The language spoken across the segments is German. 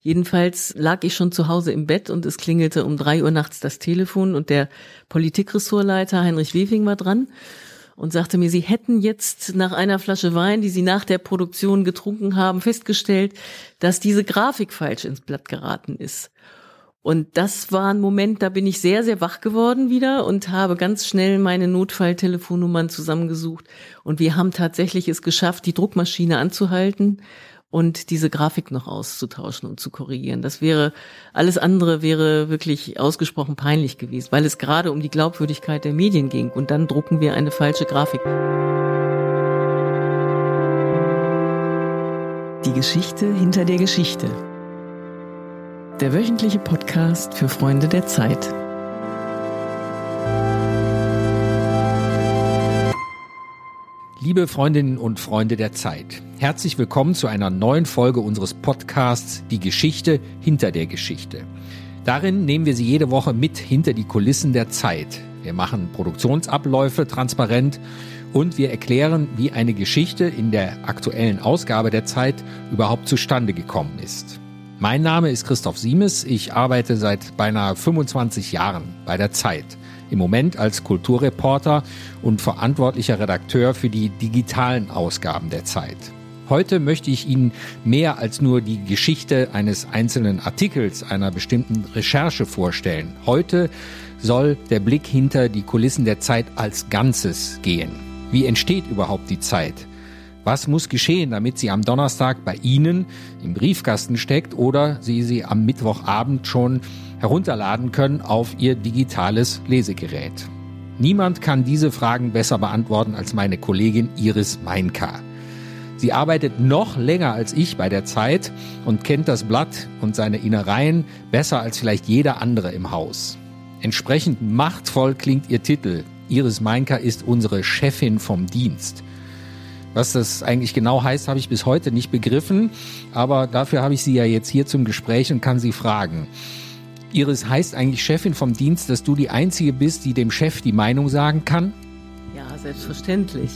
Jedenfalls lag ich schon zu Hause im Bett und es klingelte um drei Uhr nachts das Telefon und der Politikressortleiter Heinrich Wefing war dran und sagte mir, sie hätten jetzt nach einer Flasche Wein, die sie nach der Produktion getrunken haben, festgestellt, dass diese Grafik falsch ins Blatt geraten ist. Und das war ein Moment, da bin ich sehr, sehr wach geworden wieder und habe ganz schnell meine Notfalltelefonnummern zusammengesucht. Und wir haben tatsächlich es geschafft, die Druckmaschine anzuhalten und diese Grafik noch auszutauschen und zu korrigieren. Das wäre, alles andere wäre wirklich ausgesprochen peinlich gewesen, weil es gerade um die Glaubwürdigkeit der Medien ging und dann drucken wir eine falsche Grafik. Die Geschichte hinter der Geschichte. Der wöchentliche Podcast für Freunde der Zeit. Liebe Freundinnen und Freunde der Zeit, herzlich willkommen zu einer neuen Folge unseres Podcasts Die Geschichte hinter der Geschichte. Darin nehmen wir Sie jede Woche mit hinter die Kulissen der Zeit. Wir machen Produktionsabläufe transparent und wir erklären, wie eine Geschichte in der aktuellen Ausgabe der Zeit überhaupt zustande gekommen ist. Mein Name ist Christoph Siemes. Ich arbeite seit beinahe 25 Jahren bei der Zeit im Moment als Kulturreporter und verantwortlicher Redakteur für die digitalen Ausgaben der Zeit. Heute möchte ich Ihnen mehr als nur die Geschichte eines einzelnen Artikels, einer bestimmten Recherche vorstellen. Heute soll der Blick hinter die Kulissen der Zeit als Ganzes gehen. Wie entsteht überhaupt die Zeit? Was muss geschehen, damit sie am Donnerstag bei Ihnen im Briefkasten steckt oder Sie sie am Mittwochabend schon herunterladen können auf Ihr digitales Lesegerät? Niemand kann diese Fragen besser beantworten als meine Kollegin Iris Meinka. Sie arbeitet noch länger als ich bei der Zeit und kennt das Blatt und seine Innereien besser als vielleicht jeder andere im Haus. Entsprechend machtvoll klingt ihr Titel. Iris Meinka ist unsere Chefin vom Dienst. Was das eigentlich genau heißt, habe ich bis heute nicht begriffen, aber dafür habe ich Sie ja jetzt hier zum Gespräch und kann Sie fragen. Iris heißt eigentlich Chefin vom Dienst, dass du die Einzige bist, die dem Chef die Meinung sagen kann? Ja, selbstverständlich.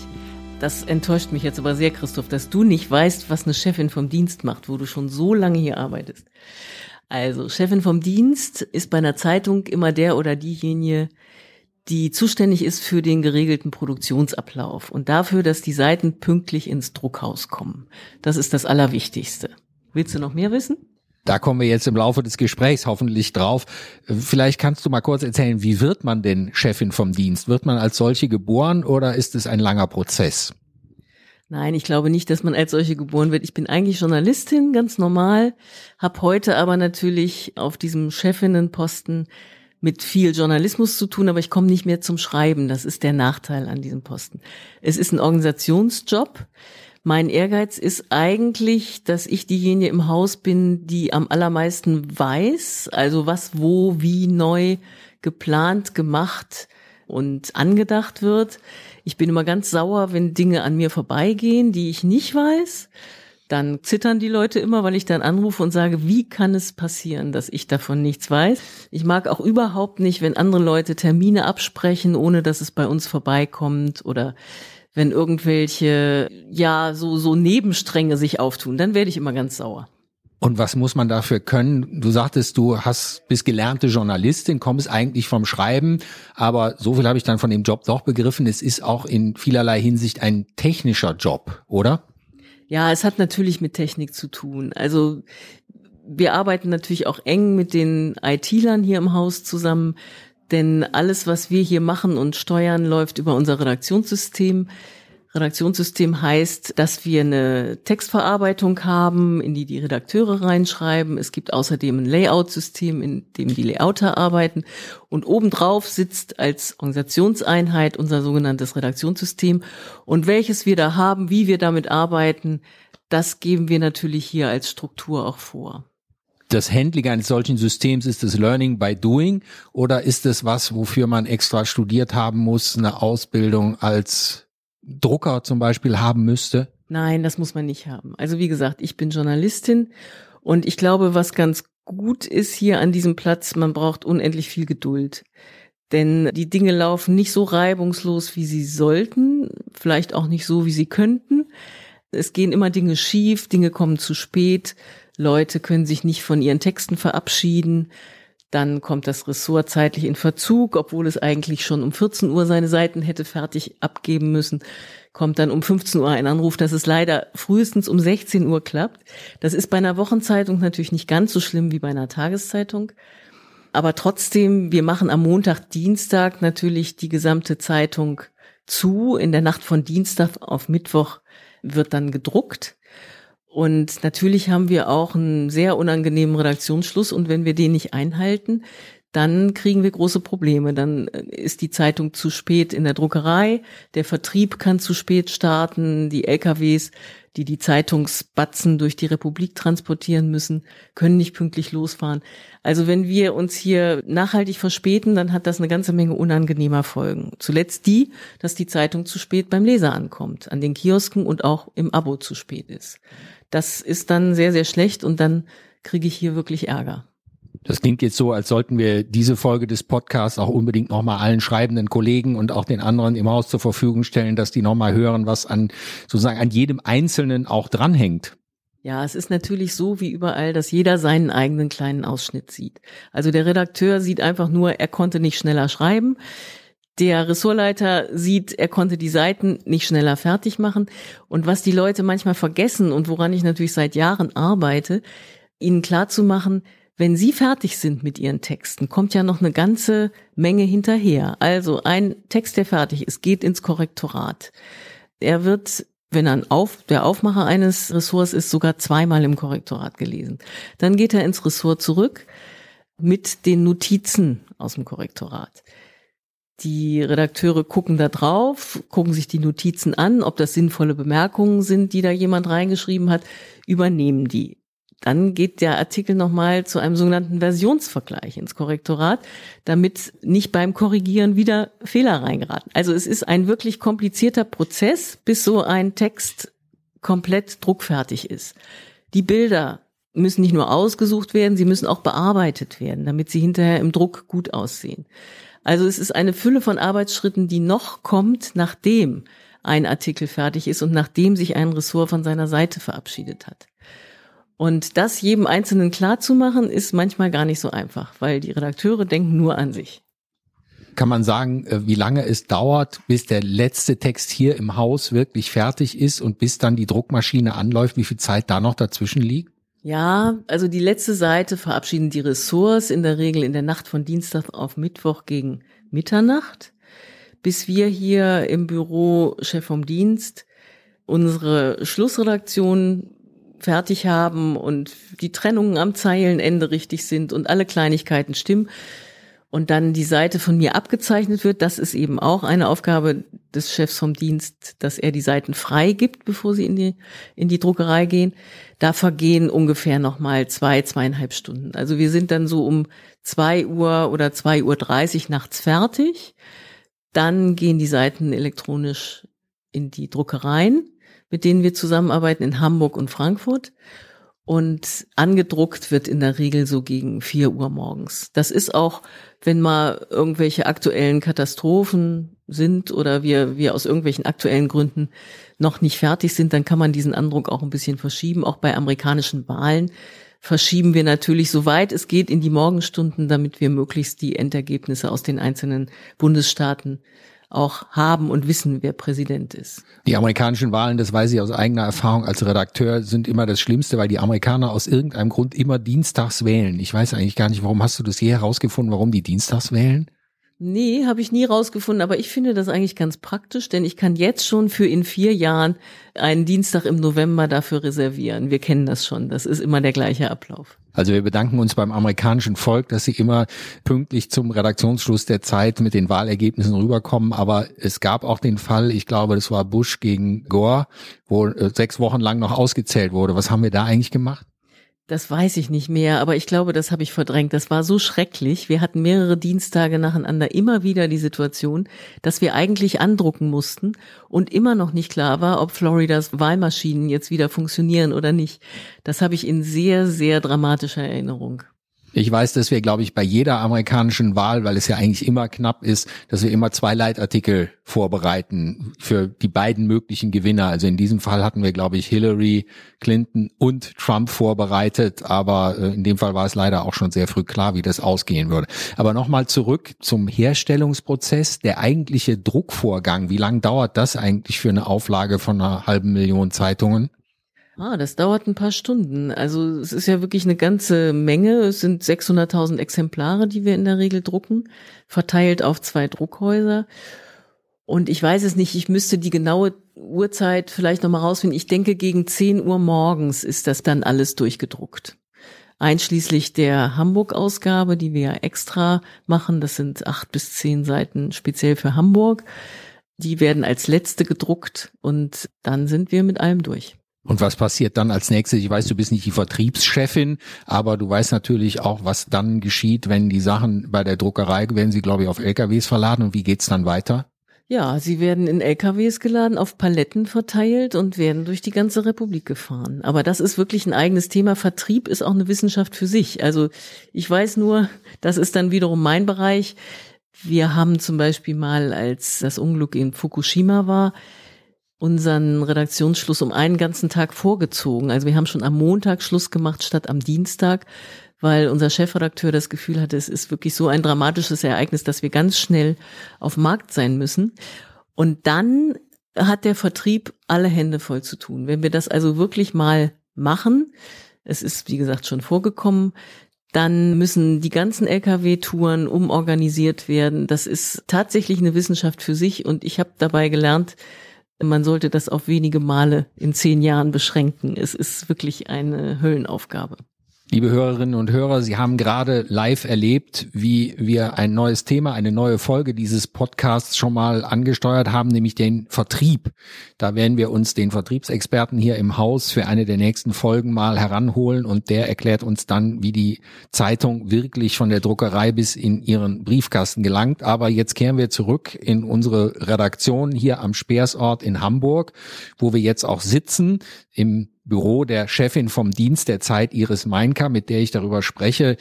Das enttäuscht mich jetzt aber sehr, Christoph, dass du nicht weißt, was eine Chefin vom Dienst macht, wo du schon so lange hier arbeitest. Also, Chefin vom Dienst ist bei einer Zeitung immer der oder diejenige, die zuständig ist für den geregelten Produktionsablauf und dafür, dass die Seiten pünktlich ins Druckhaus kommen. Das ist das Allerwichtigste. Willst du noch mehr wissen? Da kommen wir jetzt im Laufe des Gesprächs hoffentlich drauf. Vielleicht kannst du mal kurz erzählen, wie wird man denn Chefin vom Dienst? Wird man als solche geboren oder ist es ein langer Prozess? Nein, ich glaube nicht, dass man als solche geboren wird. Ich bin eigentlich Journalistin, ganz normal, habe heute aber natürlich auf diesem Chefinnenposten mit viel Journalismus zu tun, aber ich komme nicht mehr zum Schreiben. Das ist der Nachteil an diesem Posten. Es ist ein Organisationsjob. Mein Ehrgeiz ist eigentlich, dass ich diejenige im Haus bin, die am allermeisten weiß, also was wo wie neu geplant, gemacht und angedacht wird. Ich bin immer ganz sauer, wenn Dinge an mir vorbeigehen, die ich nicht weiß dann zittern die Leute immer, weil ich dann anrufe und sage, wie kann es passieren, dass ich davon nichts weiß? Ich mag auch überhaupt nicht, wenn andere Leute Termine absprechen, ohne dass es bei uns vorbeikommt oder wenn irgendwelche, ja, so, so Nebenstränge sich auftun, dann werde ich immer ganz sauer. Und was muss man dafür können? Du sagtest, du hast bist gelernte Journalistin, kommst eigentlich vom Schreiben, aber so viel habe ich dann von dem Job doch begriffen. Es ist auch in vielerlei Hinsicht ein technischer Job, oder? Ja, es hat natürlich mit Technik zu tun. Also wir arbeiten natürlich auch eng mit den IT-Lern hier im Haus zusammen, denn alles, was wir hier machen und steuern, läuft über unser Redaktionssystem. Redaktionssystem heißt, dass wir eine Textverarbeitung haben, in die die Redakteure reinschreiben. Es gibt außerdem ein Layout-System, in dem die Layouter arbeiten. Und obendrauf sitzt als Organisationseinheit unser sogenanntes Redaktionssystem. Und welches wir da haben, wie wir damit arbeiten, das geben wir natürlich hier als Struktur auch vor das Handling eines solchen Systems, ist das Learning by Doing oder ist es was, wofür man extra studiert haben muss, eine Ausbildung als Drucker zum Beispiel haben müsste? Nein, das muss man nicht haben. Also wie gesagt, ich bin Journalistin und ich glaube, was ganz gut ist hier an diesem Platz, man braucht unendlich viel Geduld. Denn die Dinge laufen nicht so reibungslos, wie sie sollten, vielleicht auch nicht so, wie sie könnten. Es gehen immer Dinge schief, Dinge kommen zu spät, Leute können sich nicht von ihren Texten verabschieden. Dann kommt das Ressort zeitlich in Verzug, obwohl es eigentlich schon um 14 Uhr seine Seiten hätte fertig abgeben müssen. Kommt dann um 15 Uhr ein Anruf, dass es leider frühestens um 16 Uhr klappt. Das ist bei einer Wochenzeitung natürlich nicht ganz so schlimm wie bei einer Tageszeitung. Aber trotzdem, wir machen am Montag, Dienstag natürlich die gesamte Zeitung zu. In der Nacht von Dienstag auf Mittwoch wird dann gedruckt. Und natürlich haben wir auch einen sehr unangenehmen Redaktionsschluss und wenn wir den nicht einhalten, dann kriegen wir große Probleme. Dann äh, ist die Zeitung zu spät in der Druckerei, der Vertrieb kann zu spät starten, die LKWs, die die Zeitungsbatzen durch die Republik transportieren müssen, können nicht pünktlich losfahren. Also wenn wir uns hier nachhaltig verspäten, dann hat das eine ganze Menge unangenehmer Folgen. Zuletzt die, dass die Zeitung zu spät beim Leser ankommt, an den Kiosken und auch im Abo zu spät ist. Das ist dann sehr, sehr schlecht und dann kriege ich hier wirklich Ärger. Das klingt jetzt so, als sollten wir diese Folge des Podcasts auch unbedingt nochmal allen schreibenden Kollegen und auch den anderen im Haus zur Verfügung stellen, dass die nochmal hören, was an sozusagen an jedem Einzelnen auch dranhängt. Ja, es ist natürlich so wie überall, dass jeder seinen eigenen kleinen Ausschnitt sieht. Also der Redakteur sieht einfach nur, er konnte nicht schneller schreiben. Der Ressortleiter sieht, er konnte die Seiten nicht schneller fertig machen. Und was die Leute manchmal vergessen und woran ich natürlich seit Jahren arbeite, ihnen klarzumachen, wenn sie fertig sind mit ihren Texten, kommt ja noch eine ganze Menge hinterher. Also ein Text, der fertig ist, geht ins Korrektorat. Er wird wenn er Auf, der Aufmacher eines Ressorts ist, sogar zweimal im Korrektorat gelesen. Dann geht er ins Ressort zurück mit den Notizen aus dem Korrektorat. Die Redakteure gucken da drauf, gucken sich die Notizen an, ob das sinnvolle Bemerkungen sind, die da jemand reingeschrieben hat, übernehmen die. Dann geht der Artikel nochmal zu einem sogenannten Versionsvergleich ins Korrektorat, damit nicht beim Korrigieren wieder Fehler reingeraten. Also es ist ein wirklich komplizierter Prozess, bis so ein Text komplett druckfertig ist. Die Bilder müssen nicht nur ausgesucht werden, sie müssen auch bearbeitet werden, damit sie hinterher im Druck gut aussehen. Also es ist eine Fülle von Arbeitsschritten, die noch kommt, nachdem ein Artikel fertig ist und nachdem sich ein Ressort von seiner Seite verabschiedet hat. Und das jedem Einzelnen klar zu machen, ist manchmal gar nicht so einfach, weil die Redakteure denken nur an sich. Kann man sagen, äh, wie lange es dauert, bis der letzte Text hier im Haus wirklich fertig ist und bis dann die Druckmaschine anläuft, wie viel Zeit da noch dazwischen liegt? Ja, also die letzte Seite verabschieden die Ressorts in der Regel in der Nacht von Dienstag auf Mittwoch gegen Mitternacht, bis wir hier im Büro Chef vom Dienst unsere Schlussredaktion fertig haben und die Trennungen am Zeilenende richtig sind und alle Kleinigkeiten stimmen und dann die Seite von mir abgezeichnet wird, das ist eben auch eine Aufgabe des Chefs vom Dienst, dass er die Seiten frei gibt, bevor sie in die, in die Druckerei gehen. Da vergehen ungefähr nochmal zwei, zweieinhalb Stunden. Also wir sind dann so um zwei Uhr oder zwei Uhr dreißig nachts fertig. Dann gehen die Seiten elektronisch in die Druckereien, mit denen wir zusammenarbeiten in Hamburg und Frankfurt. Und angedruckt wird in der Regel so gegen vier Uhr morgens. Das ist auch, wenn mal irgendwelche aktuellen Katastrophen sind oder wir, wir aus irgendwelchen aktuellen Gründen noch nicht fertig sind, dann kann man diesen Andruck auch ein bisschen verschieben. Auch bei amerikanischen Wahlen verschieben wir natürlich, soweit es geht, in die Morgenstunden, damit wir möglichst die Endergebnisse aus den einzelnen Bundesstaaten auch haben und wissen, wer Präsident ist. Die amerikanischen Wahlen, das weiß ich aus eigener Erfahrung als Redakteur, sind immer das Schlimmste, weil die Amerikaner aus irgendeinem Grund immer dienstags wählen. Ich weiß eigentlich gar nicht, warum hast du das je herausgefunden, warum die dienstags wählen? Nee, habe ich nie rausgefunden, aber ich finde das eigentlich ganz praktisch, denn ich kann jetzt schon für in vier Jahren einen Dienstag im November dafür reservieren. Wir kennen das schon, das ist immer der gleiche Ablauf. Also wir bedanken uns beim amerikanischen Volk, dass sie immer pünktlich zum Redaktionsschluss der Zeit mit den Wahlergebnissen rüberkommen. Aber es gab auch den Fall, ich glaube, das war Bush gegen Gore, wo sechs Wochen lang noch ausgezählt wurde. Was haben wir da eigentlich gemacht? Das weiß ich nicht mehr, aber ich glaube, das habe ich verdrängt. Das war so schrecklich. Wir hatten mehrere Dienstage nacheinander immer wieder die Situation, dass wir eigentlich andrucken mussten und immer noch nicht klar war, ob Floridas Wahlmaschinen jetzt wieder funktionieren oder nicht. Das habe ich in sehr, sehr dramatischer Erinnerung. Ich weiß, dass wir, glaube ich, bei jeder amerikanischen Wahl, weil es ja eigentlich immer knapp ist, dass wir immer zwei Leitartikel vorbereiten für die beiden möglichen Gewinner. Also in diesem Fall hatten wir, glaube ich, Hillary Clinton und Trump vorbereitet, aber äh, in dem Fall war es leider auch schon sehr früh klar, wie das ausgehen würde. Aber nochmal zurück zum Herstellungsprozess. Der eigentliche Druckvorgang, wie lange dauert das eigentlich für eine Auflage von einer halben Million Zeitungen? Ah, das dauert ein paar Stunden. Also es ist ja wirklich eine ganze Menge. Es sind 600.000 Exemplare, die wir in der Regel drucken, verteilt auf zwei Druckhäuser. Und ich weiß es nicht, ich müsste die genaue Uhrzeit vielleicht nochmal rausfinden. Ich denke, gegen 10 Uhr morgens ist das dann alles durchgedruckt. Einschließlich der Hamburg-Ausgabe, die wir ja extra machen. Das sind acht bis zehn Seiten speziell für Hamburg. Die werden als letzte gedruckt und dann sind wir mit allem durch. Und was passiert dann als nächstes? Ich weiß, du bist nicht die Vertriebschefin, aber du weißt natürlich auch, was dann geschieht, wenn die Sachen bei der Druckerei werden sie, glaube ich, auf LKWs verladen und wie geht's dann weiter? Ja, sie werden in LKWs geladen, auf Paletten verteilt und werden durch die ganze Republik gefahren. Aber das ist wirklich ein eigenes Thema. Vertrieb ist auch eine Wissenschaft für sich. Also ich weiß nur, das ist dann wiederum mein Bereich. Wir haben zum Beispiel mal, als das Unglück in Fukushima war, unseren Redaktionsschluss um einen ganzen Tag vorgezogen. Also wir haben schon am Montag Schluss gemacht statt am Dienstag, weil unser Chefredakteur das Gefühl hatte, es ist wirklich so ein dramatisches Ereignis, dass wir ganz schnell auf Markt sein müssen. Und dann hat der Vertrieb alle Hände voll zu tun. Wenn wir das also wirklich mal machen, es ist wie gesagt schon vorgekommen, dann müssen die ganzen Lkw-Touren umorganisiert werden. Das ist tatsächlich eine Wissenschaft für sich und ich habe dabei gelernt, man sollte das auf wenige Male in zehn Jahren beschränken. Es ist wirklich eine Höllenaufgabe. Liebe Hörerinnen und Hörer, Sie haben gerade live erlebt, wie wir ein neues Thema, eine neue Folge dieses Podcasts schon mal angesteuert haben, nämlich den Vertrieb. Da werden wir uns den Vertriebsexperten hier im Haus für eine der nächsten Folgen mal heranholen und der erklärt uns dann, wie die Zeitung wirklich von der Druckerei bis in ihren Briefkasten gelangt. Aber jetzt kehren wir zurück in unsere Redaktion hier am Speersort in Hamburg, wo wir jetzt auch sitzen im Büro der Chefin vom Dienst der Zeit Iris Meinka, mit der ich darüber spreche,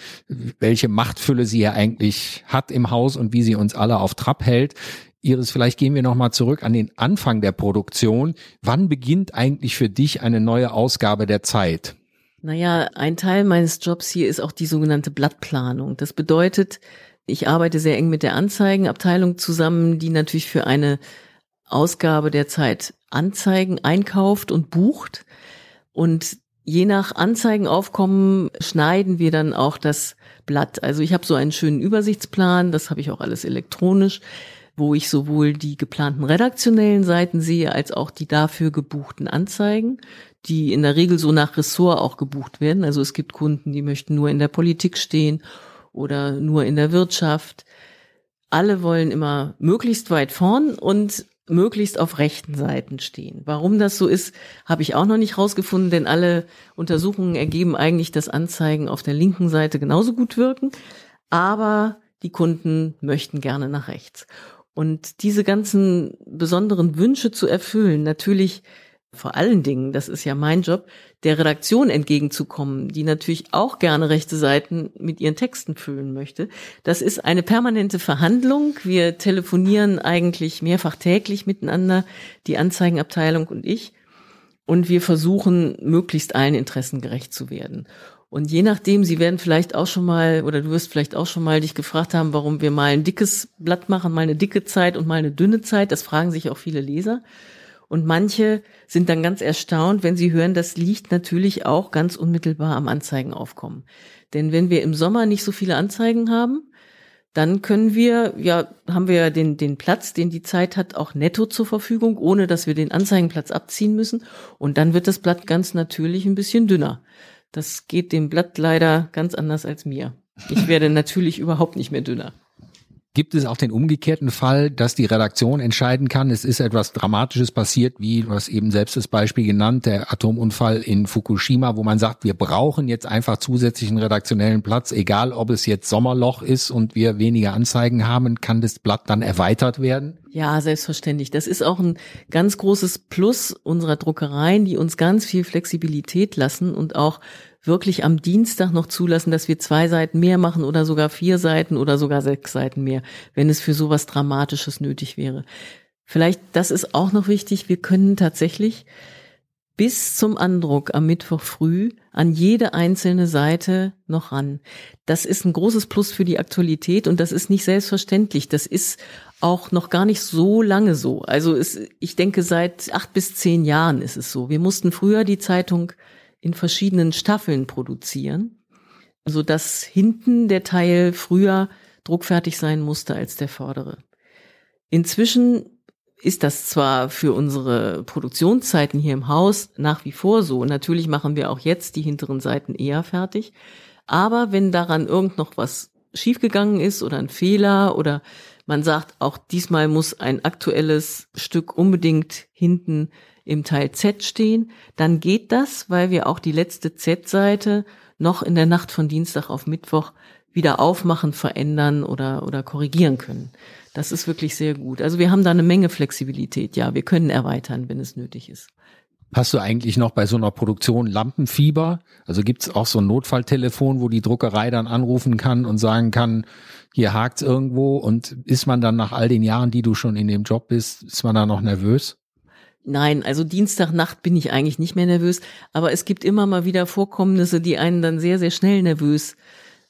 welche Machtfülle sie ja eigentlich hat im Haus und wie sie uns alle auf Trab hält. Iris, vielleicht gehen wir nochmal zurück an den Anfang der Produktion. Wann beginnt eigentlich für dich eine neue Ausgabe der Zeit? Naja, ein Teil meines Jobs hier ist auch die sogenannte Blattplanung. Das bedeutet, ich arbeite sehr eng mit der Anzeigenabteilung zusammen, die natürlich für eine Ausgabe der Zeit Anzeigen einkauft und bucht. Und je nach Anzeigenaufkommen schneiden wir dann auch das Blatt. Also ich habe so einen schönen Übersichtsplan, das habe ich auch alles elektronisch, wo ich sowohl die geplanten redaktionellen Seiten sehe, als auch die dafür gebuchten Anzeigen, die in der Regel so nach Ressort auch gebucht werden. Also es gibt Kunden, die möchten nur in der Politik stehen oder nur in der Wirtschaft. Alle wollen immer möglichst weit vorn und möglichst auf rechten Seiten stehen. Warum das so ist, habe ich auch noch nicht rausgefunden, denn alle Untersuchungen ergeben eigentlich, dass Anzeigen auf der linken Seite genauso gut wirken, aber die Kunden möchten gerne nach rechts. Und diese ganzen besonderen Wünsche zu erfüllen, natürlich vor allen Dingen, das ist ja mein Job, der Redaktion entgegenzukommen, die natürlich auch gerne rechte Seiten mit ihren Texten füllen möchte. Das ist eine permanente Verhandlung. Wir telefonieren eigentlich mehrfach täglich miteinander, die Anzeigenabteilung und ich. Und wir versuchen, möglichst allen Interessen gerecht zu werden. Und je nachdem, Sie werden vielleicht auch schon mal, oder du wirst vielleicht auch schon mal dich gefragt haben, warum wir mal ein dickes Blatt machen, mal eine dicke Zeit und mal eine dünne Zeit. Das fragen sich auch viele Leser. Und manche sind dann ganz erstaunt, wenn sie hören, das liegt natürlich auch ganz unmittelbar am Anzeigenaufkommen. Denn wenn wir im Sommer nicht so viele Anzeigen haben, dann können wir, ja, haben wir ja den, den Platz, den die Zeit hat, auch netto zur Verfügung, ohne dass wir den Anzeigenplatz abziehen müssen. Und dann wird das Blatt ganz natürlich ein bisschen dünner. Das geht dem Blatt leider ganz anders als mir. Ich werde natürlich überhaupt nicht mehr dünner. Gibt es auch den umgekehrten Fall, dass die Redaktion entscheiden kann, es ist etwas Dramatisches passiert, wie hast eben selbst das Beispiel genannt, der Atomunfall in Fukushima, wo man sagt, wir brauchen jetzt einfach zusätzlichen redaktionellen Platz, egal ob es jetzt Sommerloch ist und wir weniger Anzeigen haben, kann das Blatt dann erweitert werden? Ja, selbstverständlich. Das ist auch ein ganz großes Plus unserer Druckereien, die uns ganz viel Flexibilität lassen und auch wirklich am Dienstag noch zulassen, dass wir zwei Seiten mehr machen oder sogar vier Seiten oder sogar sechs Seiten mehr, wenn es für sowas Dramatisches nötig wäre. Vielleicht, das ist auch noch wichtig, wir können tatsächlich bis zum Andruck am Mittwoch früh an jede einzelne Seite noch ran. Das ist ein großes Plus für die Aktualität und das ist nicht selbstverständlich. Das ist auch noch gar nicht so lange so. Also es, ich denke, seit acht bis zehn Jahren ist es so. Wir mussten früher die Zeitung in verschiedenen Staffeln produzieren, so dass hinten der Teil früher druckfertig sein musste als der vordere. Inzwischen ist das zwar für unsere Produktionszeiten hier im Haus nach wie vor so. Natürlich machen wir auch jetzt die hinteren Seiten eher fertig. Aber wenn daran irgend noch was schiefgegangen ist oder ein Fehler oder man sagt, auch diesmal muss ein aktuelles Stück unbedingt hinten im Teil Z stehen, dann geht das, weil wir auch die letzte Z-Seite noch in der Nacht von Dienstag auf Mittwoch wieder aufmachen, verändern oder, oder korrigieren können. Das ist wirklich sehr gut. Also wir haben da eine Menge Flexibilität. Ja, wir können erweitern, wenn es nötig ist. Hast du eigentlich noch bei so einer Produktion Lampenfieber? Also gibt's auch so ein Notfalltelefon, wo die Druckerei dann anrufen kann und sagen kann, hier hakt's irgendwo und ist man dann nach all den Jahren, die du schon in dem Job bist, ist man da noch nervös? Nein, also Dienstagnacht bin ich eigentlich nicht mehr nervös, aber es gibt immer mal wieder Vorkommnisse, die einen dann sehr, sehr schnell nervös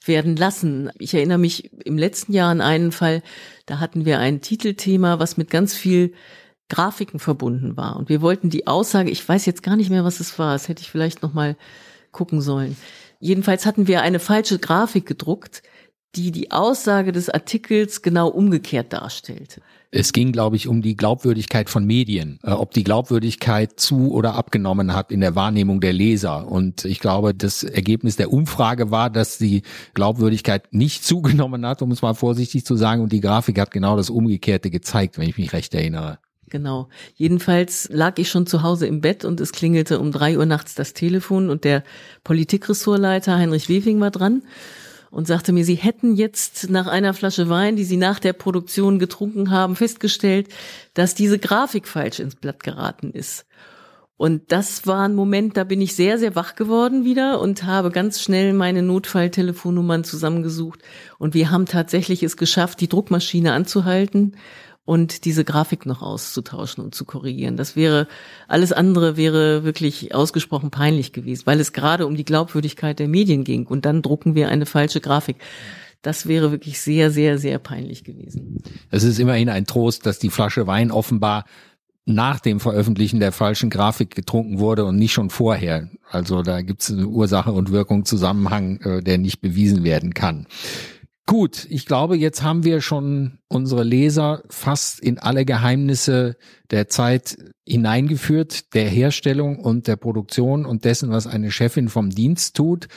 werden lassen. Ich erinnere mich im letzten Jahr an einen Fall, da hatten wir ein Titelthema, was mit ganz viel Grafiken verbunden war. Und wir wollten die Aussage, ich weiß jetzt gar nicht mehr, was es war, das hätte ich vielleicht noch mal gucken sollen. Jedenfalls hatten wir eine falsche Grafik gedruckt, die die Aussage des Artikels genau umgekehrt darstellte. Es ging, glaube ich, um die Glaubwürdigkeit von Medien, äh, ob die Glaubwürdigkeit zu oder abgenommen hat in der Wahrnehmung der Leser. Und ich glaube, das Ergebnis der Umfrage war, dass die Glaubwürdigkeit nicht zugenommen hat, um es mal vorsichtig zu sagen. Und die Grafik hat genau das Umgekehrte gezeigt, wenn ich mich recht erinnere. Genau. Jedenfalls lag ich schon zu Hause im Bett und es klingelte um drei Uhr nachts das Telefon und der Politikressortleiter Heinrich Wefing war dran und sagte mir, sie hätten jetzt nach einer Flasche Wein, die sie nach der Produktion getrunken haben, festgestellt, dass diese Grafik falsch ins Blatt geraten ist. Und das war ein Moment, da bin ich sehr, sehr wach geworden wieder und habe ganz schnell meine Notfalltelefonnummern zusammengesucht. Und wir haben tatsächlich es geschafft, die Druckmaschine anzuhalten und diese Grafik noch auszutauschen und zu korrigieren. Das wäre, alles andere wäre wirklich ausgesprochen peinlich gewesen, weil es gerade um die Glaubwürdigkeit der Medien ging und dann drucken wir eine falsche Grafik. Das wäre wirklich sehr, sehr, sehr peinlich gewesen. Es ist immerhin ein Trost, dass die Flasche Wein offenbar nach dem Veröffentlichen der falschen Grafik getrunken wurde und nicht schon vorher. Also da gibt es eine Ursache und Wirkung Zusammenhang, äh, der nicht bewiesen werden kann. Gut, ich glaube, jetzt haben wir schon unsere Leser fast in alle Geheimnisse der Zeit hineingeführt, der Herstellung und der Produktion und dessen, was eine Chefin vom Dienst tut.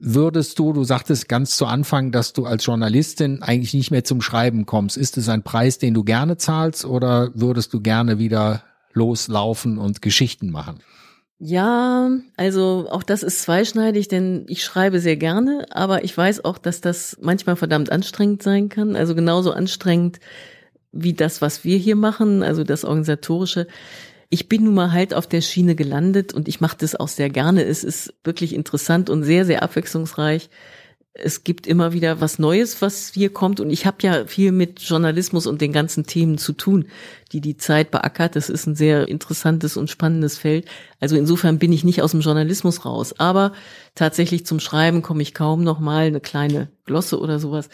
Würdest du, du sagtest ganz zu Anfang, dass du als Journalistin eigentlich nicht mehr zum Schreiben kommst. Ist es ein Preis, den du gerne zahlst oder würdest du gerne wieder loslaufen und Geschichten machen? Ja, also auch das ist zweischneidig, denn ich schreibe sehr gerne, aber ich weiß auch, dass das manchmal verdammt anstrengend sein kann. Also genauso anstrengend wie das, was wir hier machen, also das Organisatorische. Ich bin nun mal halt auf der Schiene gelandet und ich mache das auch sehr gerne. Es ist wirklich interessant und sehr, sehr abwechslungsreich es gibt immer wieder was Neues, was hier kommt. Und ich habe ja viel mit Journalismus und den ganzen Themen zu tun, die die Zeit beackert. Das ist ein sehr interessantes und spannendes Feld. Also insofern bin ich nicht aus dem Journalismus raus. Aber tatsächlich zum Schreiben komme ich kaum noch mal eine kleine Glosse oder sowas.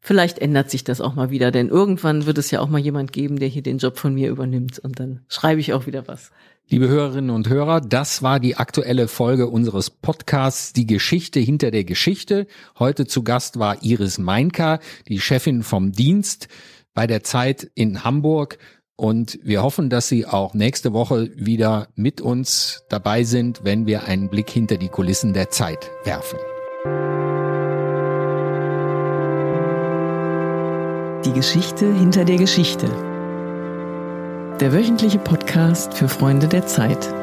Vielleicht ändert sich das auch mal wieder, denn irgendwann wird es ja auch mal jemand geben, der hier den Job von mir übernimmt und dann schreibe ich auch wieder was. Liebe Hörerinnen und Hörer, das war die aktuelle Folge unseres Podcasts Die Geschichte hinter der Geschichte. Heute zu Gast war Iris Meinka, die Chefin vom Dienst bei der Zeit in Hamburg. Und wir hoffen, dass Sie auch nächste Woche wieder mit uns dabei sind, wenn wir einen Blick hinter die Kulissen der Zeit werfen. Die Geschichte hinter der Geschichte der wöchentliche Podcast für Freunde der Zeit.